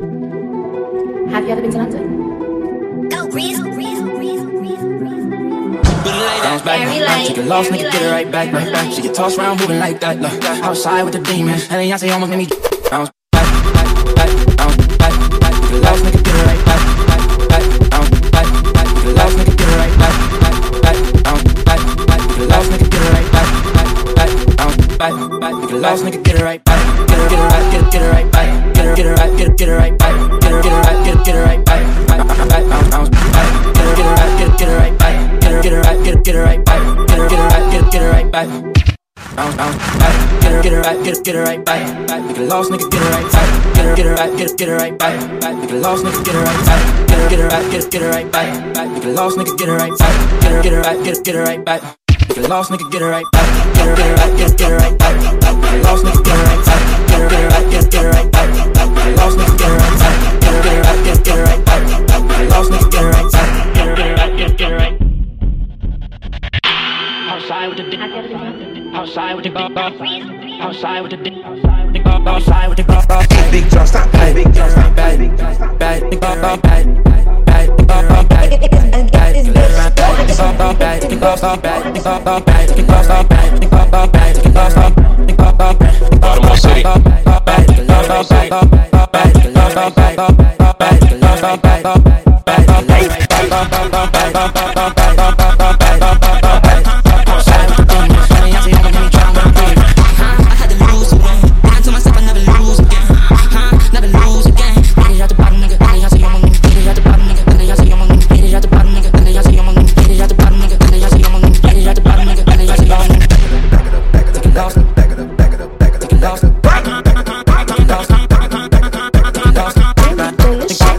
Have you ever been to London? Go, Breeze. Breeze. Breeze. Breeze. Bounce back, Very back, light, take it lost, very nigga, get it right back, right back. She get tossed around, moving like that, look. Outside with the demons, and then I say almost made me bounce back, back, back, bounce back, back. Take it lost, nigga, get it right back, back, back, bounce back, back. Take it lost, nigga, get it right back, back, back, bounce back, back. Take it lost, nigga, get it right back, back, back, bounce back, back. Take it lost, nigga, get it right back, get it, get it right, get it, get it right back, get it, get it right, get get it right back, get it, get it right, get get it right back, back, back, bounce, bounce back, get it, get it right, get get it right back, get it, get it right, get get it right back, get it, get it right, get get it right back. Bounce, bounce, back, get it, get it right, get it, get it right back, back. Nigga lost, nigga, get it right back, get it, get it right, get it, get it right back, back. Nigga lost, nigga, get it right back, get it, get it right, get it, get it right back, back. Nigga lost, nigga, get it right back, get it, get it right, get it, get it right back. Nigga lost, nigga, get it right back, get it, get it right, get it, get it right back. Nigga lost, nigga, Big outside stop bad Bye.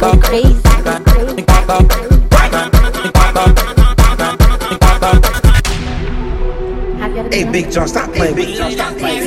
Go crazy. Have you ever been Hey, Big John, stop playing. Big John, stop playing.